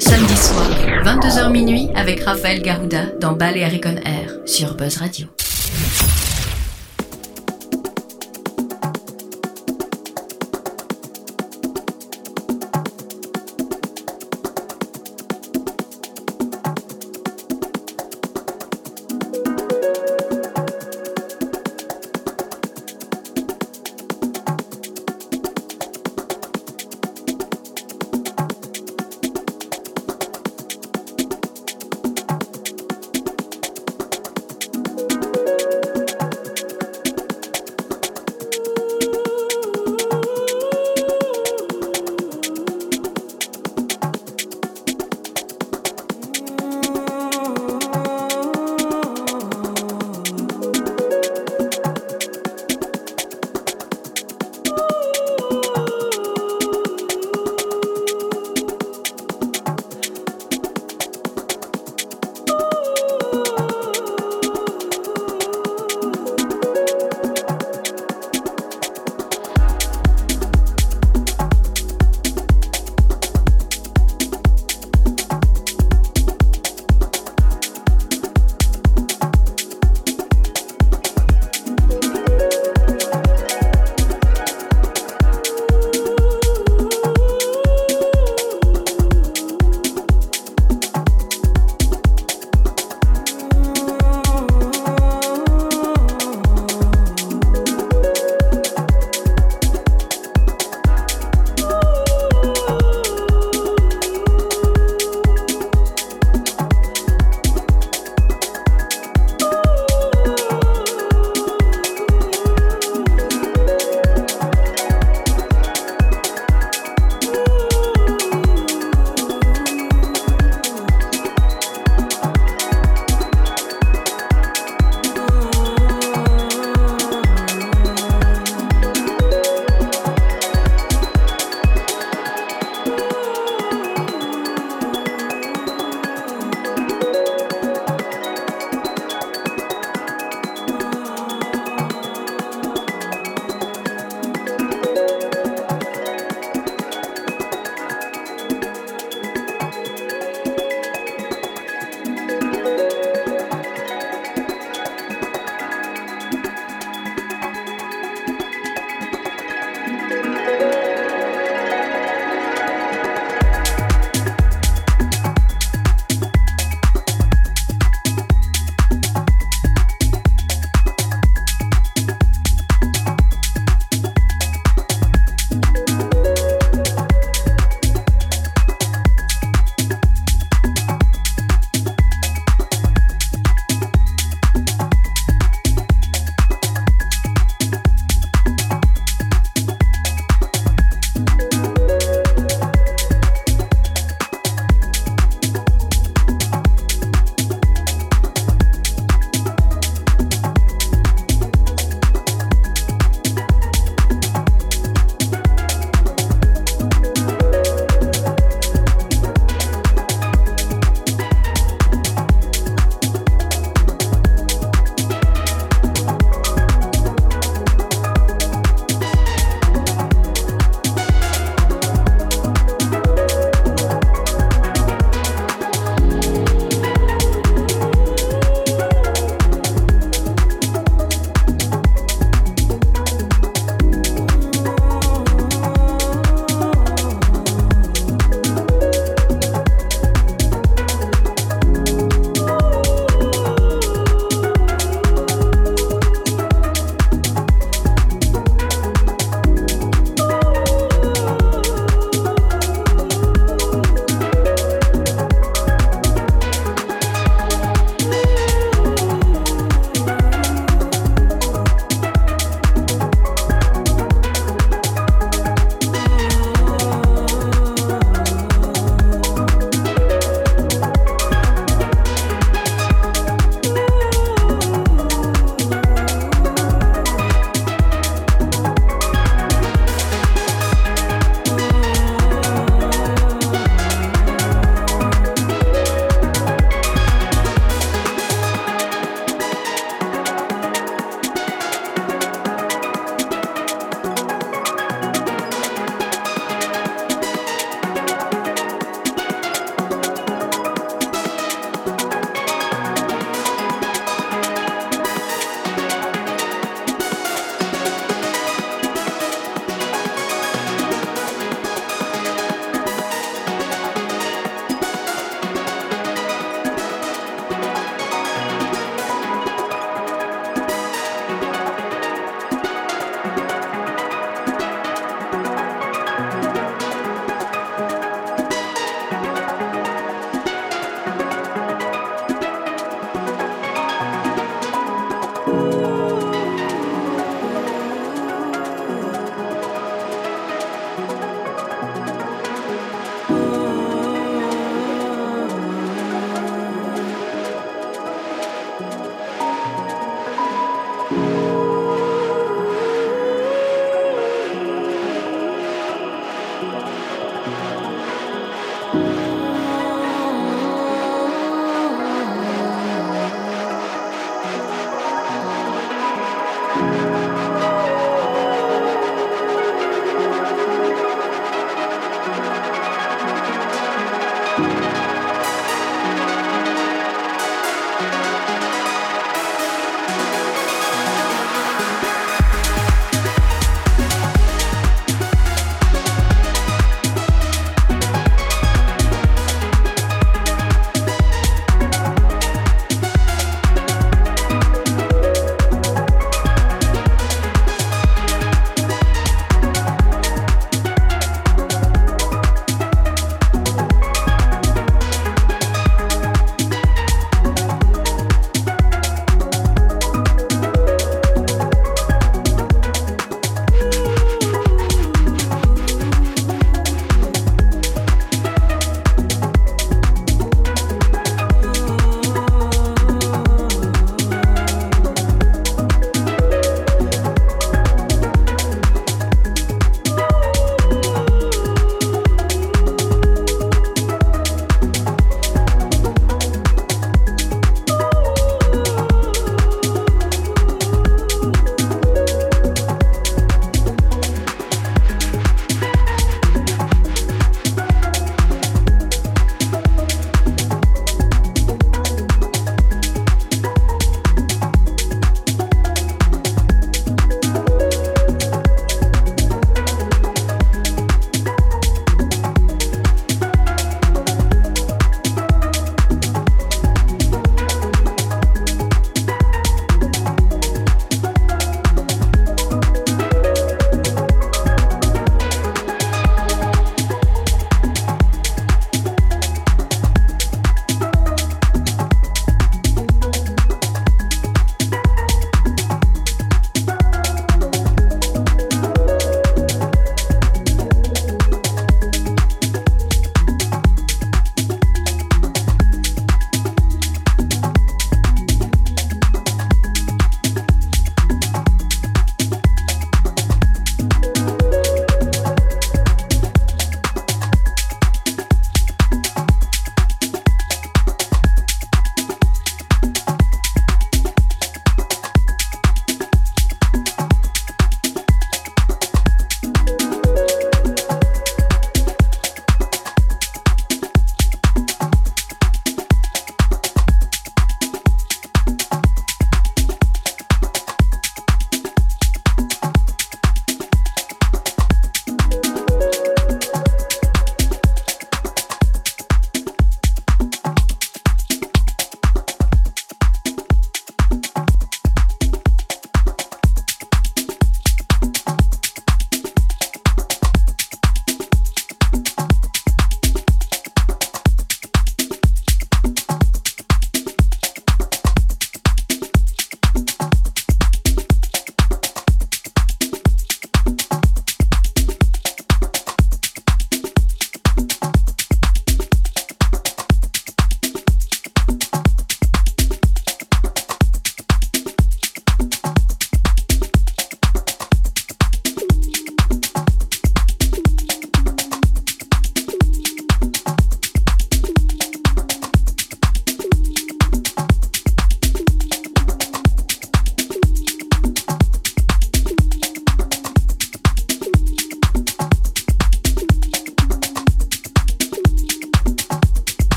Samedi soir, 22h minuit avec Raphaël Garouda dans Balearic on Air sur Buzz Radio.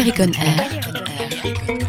Valérie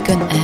Conner